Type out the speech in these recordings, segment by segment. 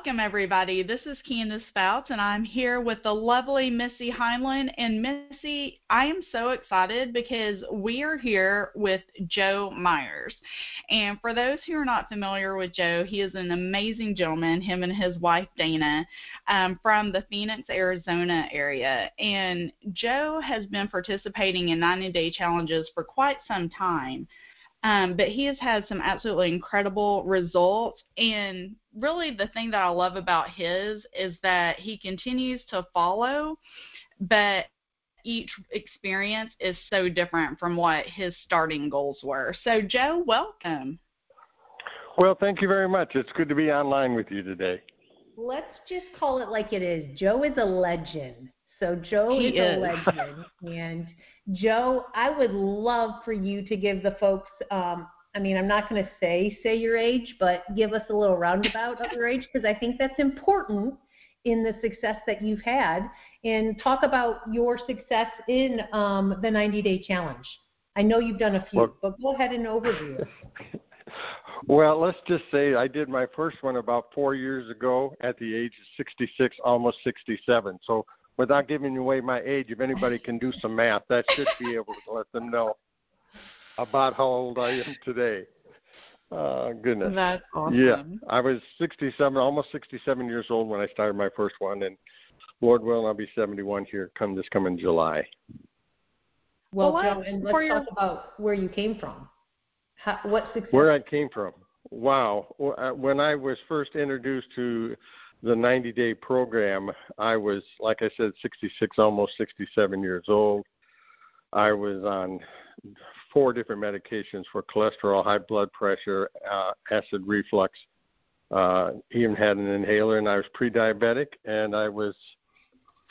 welcome everybody. This is Candace Spouts, and I'm here with the lovely Missy Heinlein. And Missy, I am so excited because we are here with Joe Myers. And for those who are not familiar with Joe, he is an amazing gentleman, him and his wife Dana, um, from the Phoenix, Arizona area. And Joe has been participating in 90 day challenges for quite some time. Um, but he has had some absolutely incredible results. And really, the thing that I love about his is that he continues to follow, but each experience is so different from what his starting goals were. So, Joe, welcome. Well, thank you very much. It's good to be online with you today. Let's just call it like it is. Joe is a legend. So Joe is, is. a legend, and Joe, I would love for you to give the folks. Um, I mean, I'm not going to say say your age, but give us a little roundabout of your age because I think that's important in the success that you've had, and talk about your success in um, the 90 Day Challenge. I know you've done a few, Well- but go ahead and overview. Well, let's just say I did my first one about four years ago at the age of 66, almost 67. So, without giving away my age, if anybody can do some math, that should be able to let them know about how old I am today. Uh, goodness. That's awesome. Yeah, I was 67, almost 67 years old when I started my first one, and Lord willing, I'll be 71 here come this coming July. Well, Well, Joe, and for let's your- talk about where you came from. How, what success? Where I came from. Wow. Well, uh, When I was first introduced to the 90 day program, I was, like I said, 66, almost 67 years old. I was on four different medications for cholesterol, high blood pressure, uh, acid reflux. Uh, even had an inhaler, and I was pre diabetic, and I was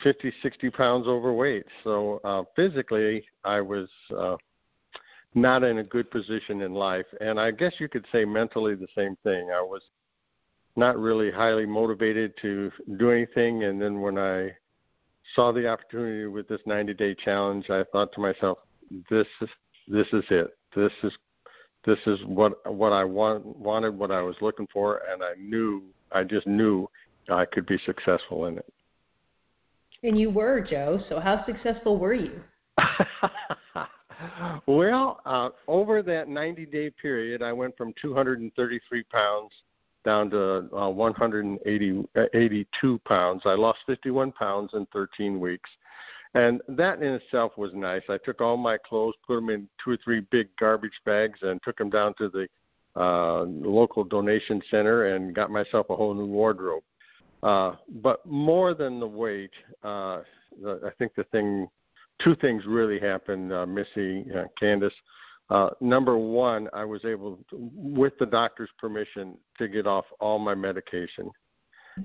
50, 60 pounds overweight. So uh, physically, I was. Uh, not in a good position in life. And I guess you could say mentally the same thing. I was not really highly motivated to do anything. And then when I saw the opportunity with this 90 day challenge, I thought to myself, this is, this is it. This is, this is what, what I want, wanted, what I was looking for. And I knew, I just knew I could be successful in it. And you were, Joe. So how successful were you? well, uh, over that 90 day period, I went from 233 pounds down to uh, 182 uh, pounds. I lost 51 pounds in 13 weeks. And that in itself was nice. I took all my clothes, put them in two or three big garbage bags, and took them down to the uh, local donation center and got myself a whole new wardrobe. Uh, but more than the weight, uh, the, I think the thing two things really happened, uh, Missy, uh, Candace. Uh, number one, I was able, to, with the doctor's permission, to get off all my medication.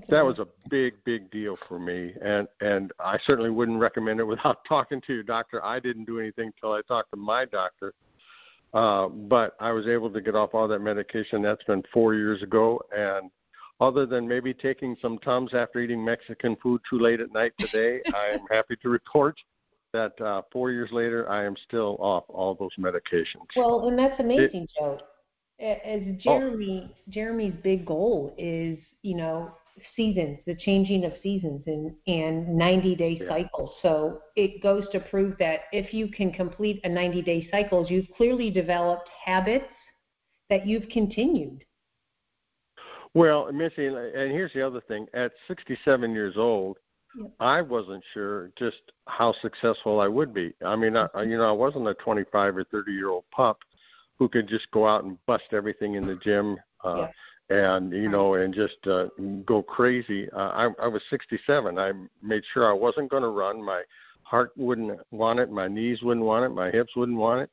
That was a big, big deal for me, and and I certainly wouldn't recommend it without talking to your doctor. I didn't do anything till I talked to my doctor, uh, but I was able to get off all that medication. That's been four years ago, and other than maybe taking some tums after eating Mexican food too late at night today, I am happy to report that uh, four years later, I am still off all those medications. Well, and that's amazing, Joe. As Jeremy, Jeremy's big goal is, you know, seasons, the changing of seasons and and 90 day Yeah. cycles. So it goes to prove that if you can complete a 90 day cycles, you've clearly developed habits that you've continued. Well, Missy, and here's the other thing: at 67 years old, Yep. I wasn't sure just how successful I would be. I mean, I, you know, I wasn't a 25 or 30 year old pup who could just go out and bust everything in the gym. Uh, and you know and just uh, go crazy. Uh, I, I was 67 i made sure i wasn't going to run. My heart wouldn't want it. My knees wouldn't want it. My hips wouldn't want it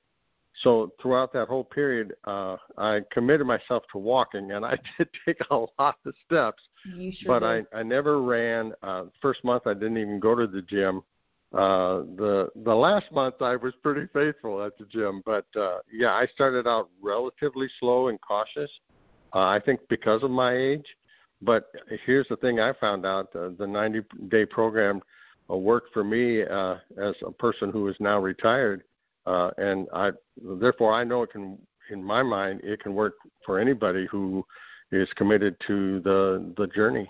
so throughout that whole period uh i committed myself to walking and i did take a lot of steps You sure but did. I I never ran. Uh, first month I didn't even go to the gym. Uh, the the last month I was pretty faithful at the gym, but uh, yeah, I started out relatively slow and cautious. Uh, I think because of my age. But here's the thing I found out: uh, the 90 day program uh, worked for me uh, as a person who is now retired, uh, and I therefore I know it can. In my mind, it can work for anybody who is committed to the the journey.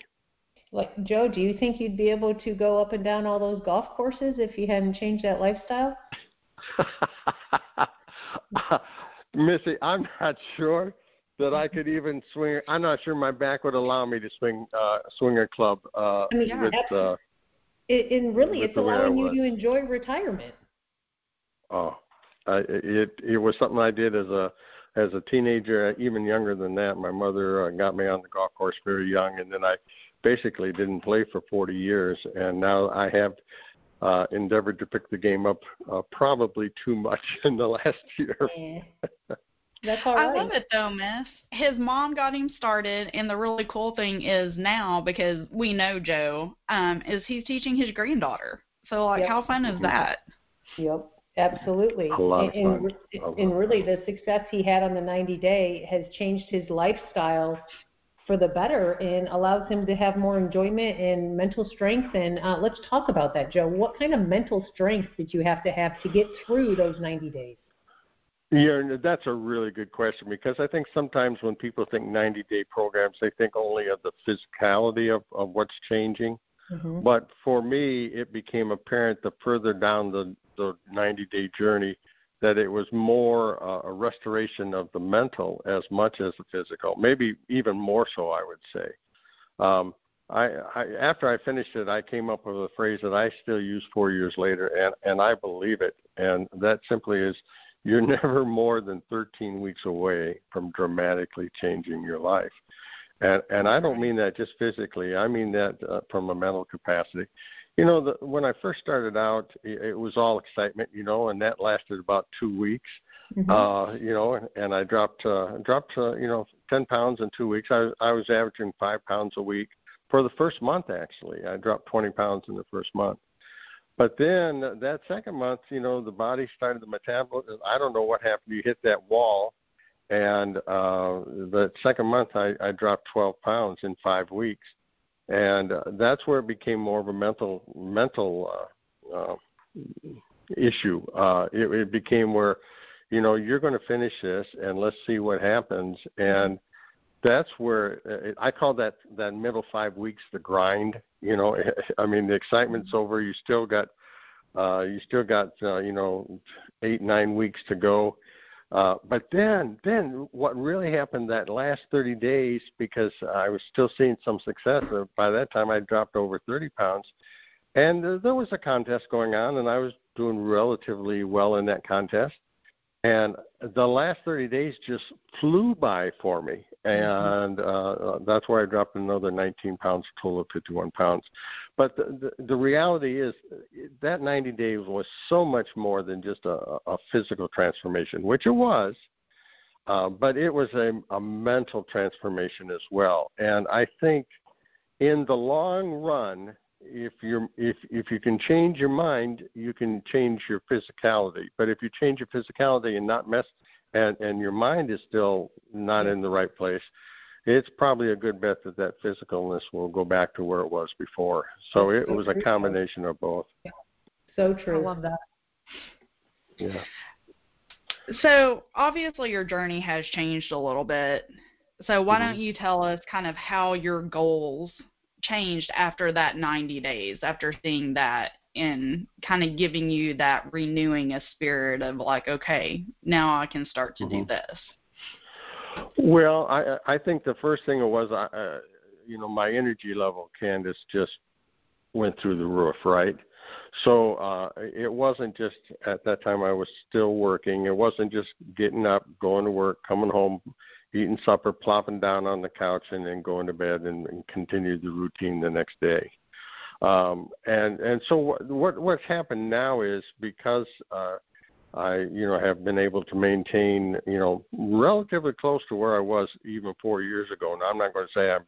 Like Joe, do you think you'd be able to go up and down all those golf courses if you hadn't changed that lifestyle? Missy, I'm not sure that I could even swing. I'm not sure my back would allow me to swing uh, swing a club uh, I mean, with. Uh, it, and really, it's the way I allowing you to enjoy retirement. oh, I, it it was something I did as a as a teenager, even younger than that. My mother uh, got me on the golf course very young, and then I basically didn't play for 40 years. And now I have uh, endeavored to pick the game up uh, probably too much in the last year. Yeah. That's all I love it though, Miss. His mom got him started, and the really cool thing is now because we know Joe, um, is he's teaching his granddaughter. So like, Yep. how fun is that? Yep, absolutely. A lot and, and, fun. re- and really, the success he had on the 90 day has changed his lifestyle for the better and allows him to have more enjoyment and mental strength. And uh, let's talk about that, Joe. What kind of mental strength did you have to have to get through those 90 days? Yeah, that's a really good question because I think sometimes when people think 90 day programs, they think only of the physicality of, of what's changing. Mm-hmm. But for me, it became apparent the further down the, the 90 day journey that it was more uh, a restoration of the mental as much as the physical, maybe even more so, I would say. Um, I, I, after I finished it, I came up with a phrase that I still use four years later, and, and I believe it. And that simply is you're never more than 13 weeks away from dramatically changing your life. And, and I don't mean that just physically, I mean that uh, from a mental capacity. You know, the, when I first started out, it, it was all excitement, you know, and that lasted about two weeks. Mhm. Uh, you know, and, and I dropped uh, dropped uh, you know 10 pounds in two weeks. I I was averaging five pounds a week for the first month. Actually, I dropped 20 pounds in the first month. But then that second month, you know, the body started the metabolism. I don't know what happened. You hit that wall, and uh, the second month I, I dropped 12 pounds in five weeks, and uh, that's where it became more of a mental mental uh, uh, issue. Uh, it, it became where, you know, you're going to finish this, and let's see what happens. And that's where uh, I call that that middle five weeks the grind. You know, I mean the excitement's over. You still got uh, you still got uh, you know eight nine weeks to go. Uh, but then, then what really happened that last 30 days, because I was still seeing some success. Uh, by that time, I dropped over 30 pounds, and uh, there was a contest going on, and I was doing relatively well in that contest. And the last 30 days just flew by for me, and uh, that's why I dropped another 19 pounds, total of 51 pounds. But the, the, the reality is that 90 days was so much more than just a, a physical transformation, which it was, uh, but it was a, a mental transformation as well. And I think in the long run, if you're if if you can change your mind, you can change your physicality. But if you change your physicality and not mess and and your mind is still not in the right place, it's probably a good bet that that physicalness will go back to where it was before. So it was a combination of both. So true. I true. love that. Yeah. So obviously your journey has changed a little bit. So why mm-hmm. don't you tell us kind of how your goals changed after that 90 days, after seeing that and kind of giving you that renewing a spirit of like, okay, now I can start to do Mhm. this. Well, I I think the first thing it was, I, uh, you know, my energy level, Candace, just went through the roof, right? So uh, it wasn't just at that time I was still working. It wasn't just getting up, going to work, coming home, eating supper, plopping down on the couch, and then going to bed and, and continue the routine the next day. Um, and and so what, what what's happened now is because uh, I you know have been able to maintain you know relatively close to where I was even four years ago. Now I'm not going to say I'm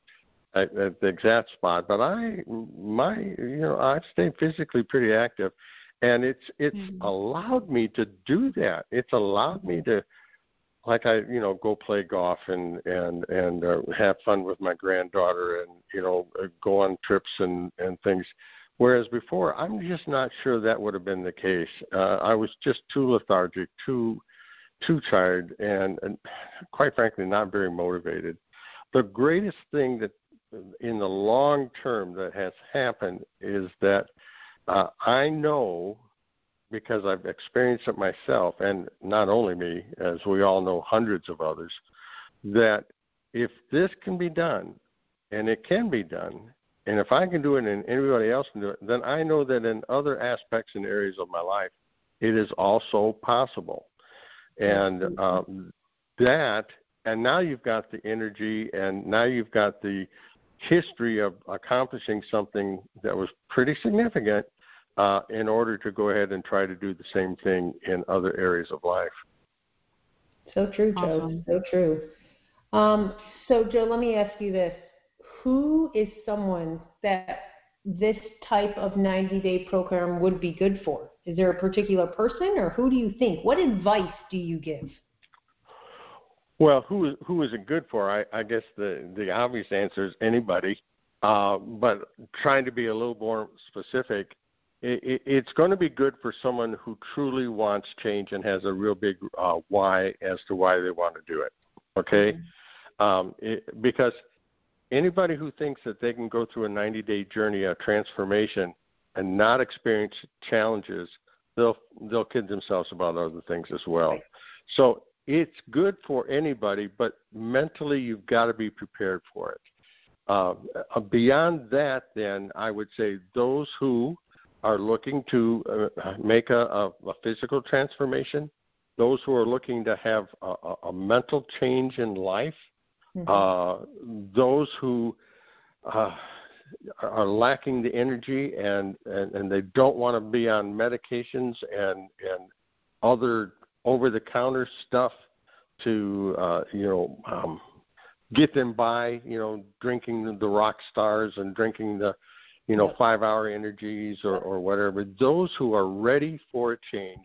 at, at the exact spot, but I my you know I've stayed physically pretty active, and it's it's Mhm. allowed me to do that. It's allowed me to like I you know go play golf and and and uh, have fun with my granddaughter and you know uh, go on trips and and things. Whereas before, I'm just not sure that would have been the case. Uh, I was just too lethargic, too too tired, and, and quite frankly, not very motivated. The greatest thing that in the long term that has happened is that uh, I know because I've experienced it myself, and not only me, as we all know, hundreds of others, that if this can be done, and it can be done, and if I can do it and anybody else can do it, then I know that in other aspects and areas of my life, it is also possible. And um, that, and now you've got the energy, and now you've got the history of accomplishing something that was pretty significant uh, in order to go ahead and try to do the same thing in other areas of life. So true, Joe. Awesome. So true. Um, so, Joe, let me ask you this: Who is someone that this type of 90-day program would be good for? Is there a particular person, or who do you think? What advice do you give? Well, who who is it good for? I, I guess the the obvious answer is anybody. Uh, but trying to be a little more specific, it, it's going to be good for someone who truly wants change and has a real big uh, why as to why they want to do it. Okay, mm-hmm. um, it, because anybody who thinks that they can go through a 90-day journey of transformation and not experience challenges, they'll they'll kid themselves about other things as well. So it's good for anybody, but mentally you've got to be prepared for it. Uh, beyond that, then I would say those who are looking to uh, make a, a, a, physical transformation, those who are looking to have a, a mental change in life, mm-hmm. uh, those who uh, are lacking the energy and, and, and they don't want to be on medications and, and other over the counter stuff to, uh, you know, um, get them by, you know, drinking the, the rock stars and drinking the you know, five hour energies or, or whatever. Those who are ready for a change,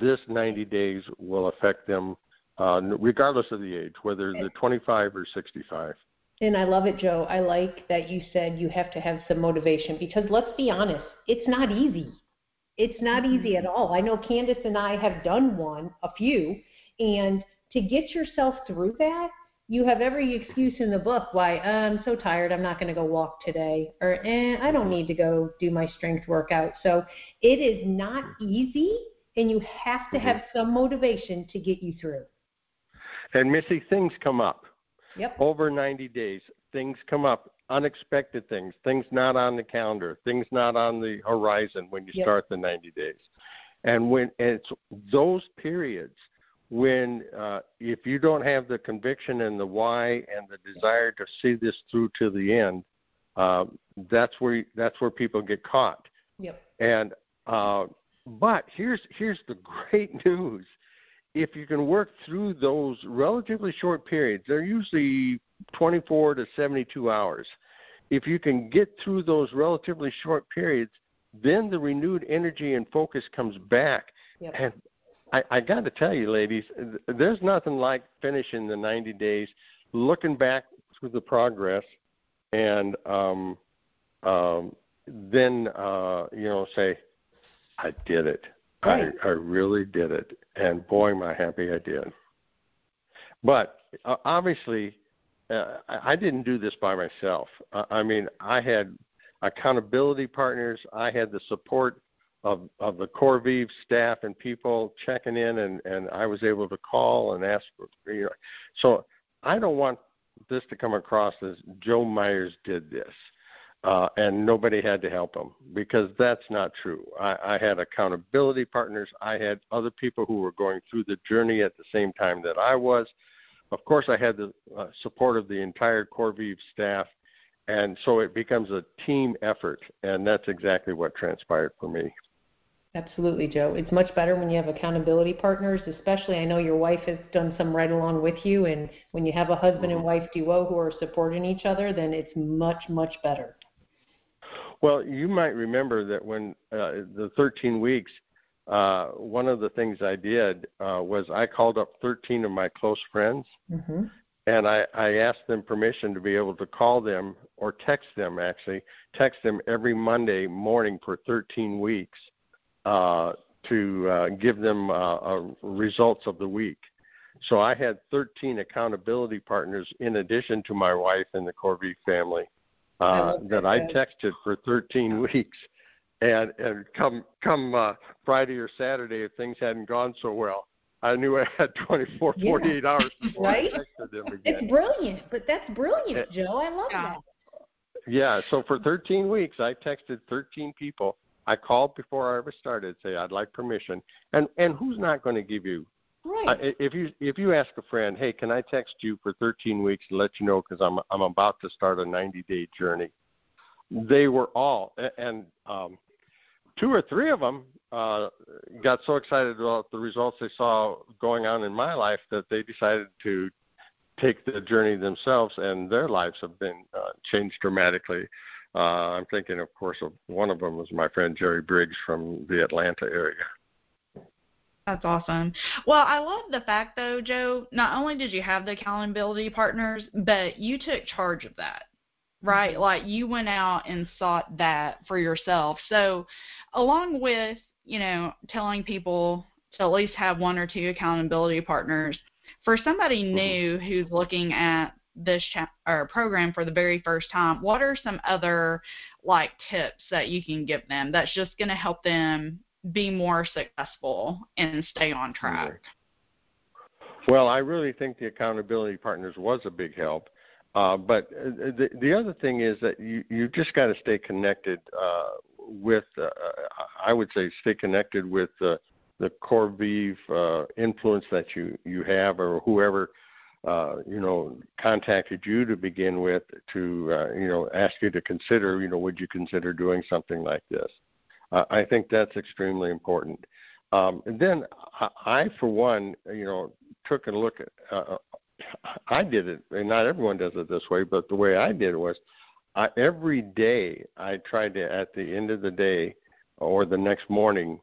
this 90 days will affect them uh, regardless of the age, whether they're 25 or 65. And I love it, Joe. I like that you said you have to have some motivation because let's be honest, it's not easy. It's not mm-hmm. easy at all. I know Candace and I have done one, a few, and to get yourself through that, you have every excuse in the book why I'm so tired, I'm not going to go walk today, or eh, I don't need to go do my strength workout. So it is not easy, and you have to have mm-hmm. some motivation to get you through. And Missy, things come up. Yep. Over 90 days, things come up, unexpected things, things not on the calendar, things not on the horizon when you yep. start the 90 days. And when it's those periods – when uh, if you don't have the conviction and the why and the desire to see this through to the end, uh, that's where that's where people get caught. Yep. And uh, but here's here's the great news: if you can work through those relatively short periods, they're usually 24 to 72 hours. If you can get through those relatively short periods, then the renewed energy and focus comes back. Yep. And I, I got to tell you, ladies, there's nothing like finishing the 90 days, looking back through the progress, and um, um, then uh, you know say, I did it. Right. I, I really did it, and boy, am I happy I did. But uh, obviously, uh, I didn't do this by myself. Uh, I mean, I had accountability partners. I had the support of of the CoreVive staff and people checking in, and and I was able to call and ask for you know. So I don't want this to come across as Joe Myers did this. Uh, and nobody had to help him because that's not true. I, I had accountability partners. I had other people who were going through the journey at the same time that I was. Of course, I had the uh, support of the entire CoreVive staff, and so it becomes a team effort, and that's exactly what transpired for me. Absolutely, Joe. It's much better when you have accountability partners, especially I know your wife has done some right along with you, and when you have a husband and mm-hmm. wife duo who are supporting each other, then it's much, much better. Well, you might remember that when uh, the 13 weeks, uh, one of the things I did uh, was I called up 13 of my close friends, mm-hmm. and I, I asked them permission to be able to call them or text them, actually, text them every Monday morning for 13 weeks uh, to uh, give them uh, uh, results of the week. So I had 13 accountability partners in addition to my wife and the CoreVive family uh, that I texted for 13 weeks. And and come come uh, Friday or Saturday, if things hadn't gone so well, I knew I had 24, yeah. 48 hours before right? I texted them again. It's brilliant, but that's brilliant, eh, Joe. I love yeah. that. Yeah. So for 13 weeks, I texted 13 people. I called before I ever started, say I'd like permission, and and who's not going to give you Right. I, if you if you ask a friend, hey, can I text you for 13 weeks to let you know because I'm I'm about to start a 90 day journey, they were all and um, two or three of them uh, got so excited about the results they saw going on in my life that they decided to take the journey themselves, and their lives have been uh, changed dramatically. Uh, I'm thinking, of course, of one of them was my friend Jerry Briggs from the Atlanta area. That's awesome. Well, I love the fact though, Joe, not only did you have the accountability partners, but you took charge of that. Right? Mm-hmm. Like you went out and sought that for yourself. So, along with, you know, telling people to at least have one or two accountability partners, for somebody mm-hmm. new who's looking at this or program for the very first time, what are some other like tips that you can give them that's just going to help them be more successful and stay on track? Well, I really think the accountability partners was a big help. Uh, but uh, the the other thing is that you you just got to stay connected uh, with. Uh, I would say stay connected with the CoreVive uh, influence that you you have, or whoever uh, you know contacted you to begin with to uh, you know ask you to consider. You know, would you consider doing something like this? Uh, I think that's extremely important. Um, and then I, I, for one, you know, took a look at. Uh, I did it, and not everyone does it this way, but the way I did it was, I, every day I tried to, at the end of the day or the next morning,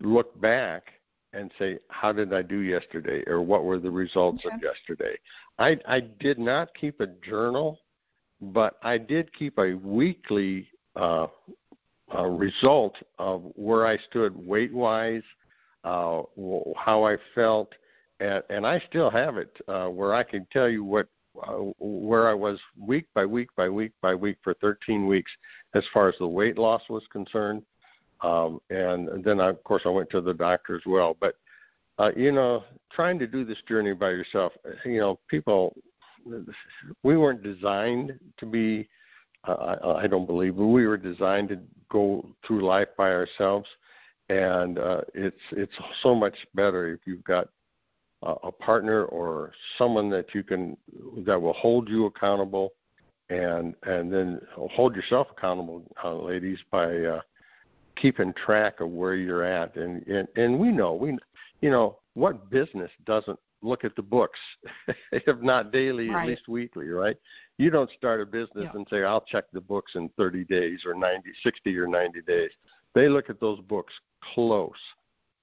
look back and say, how did I do yesterday, or what were the results okay. of yesterday. I I did not keep a journal, but I did keep a weekly uh, a result of where I stood weight wise, uh, how I felt, and, and I still have it uh, where I can tell you what uh, where I was week by week by week by week for 13 weeks as far as the weight loss was concerned. Um, and then, I, of course, I went to the doctor as well. But, uh, you know, trying to do this journey by yourself, you know, people, we weren't designed to be, uh, I, I don't believe, but we were designed to go through life by ourselves, and uh, it's it's so much better if you've got uh, a partner or someone that you can that will hold you accountable, and and then hold yourself accountable, uh, ladies, by uh, keeping track of where you're at. And and and we know we, you know, what business doesn't look at the books, if not daily, right. at least weekly, right? You don't start a business yeah. and say, I'll check the books in 30 days or 90, 60 or 90 days. They look at those books close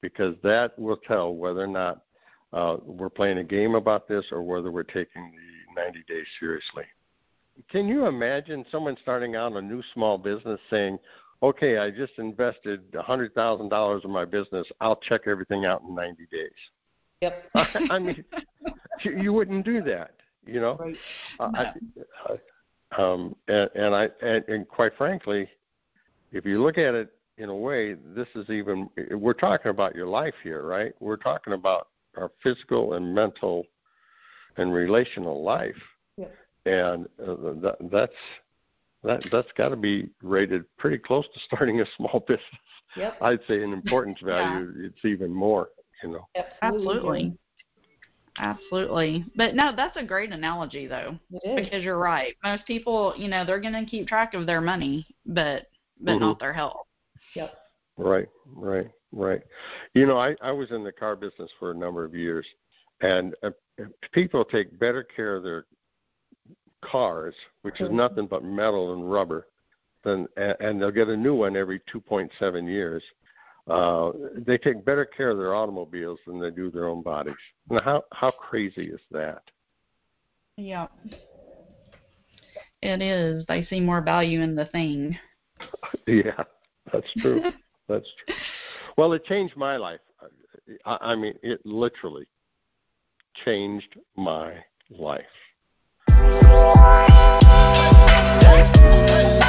because that will tell whether or not uh, we're playing a game about this or whether we're taking the 90 days seriously. Can you imagine someone starting out a new small business saying, okay, I just invested a $100,000 in my business. I'll check everything out in 90 days. Yep. I mean, you wouldn't do that, you know. Right. Uh, no. I, um, and, and I and, and quite frankly, if you look at it in a way, this is even we're talking about your life here, right? We're talking about our physical and mental and relational life, yep. and uh, that, that's that that's got to be rated pretty close to starting a small business. Yep. I'd say in importance value, yeah. it's even more you know. Absolutely. Absolutely. But no, that's a great analogy though. Because you're right. Most people, you know, they're gonna keep track of their money, but but mm-hmm. not their health. Yep. Right, right, right. You know, I I was in the car business for a number of years and uh, people take better care of their cars, which is mm-hmm. nothing but metal and rubber, than and they'll get a new one every 2.7 years uh, they take better care of their automobiles than they do their own bodies. Now, how how crazy is that? Yeah, it is. They see more value in the thing. yeah, that's true. that's true. Well, it changed my life. I, I mean, it literally. changed my life. Hey.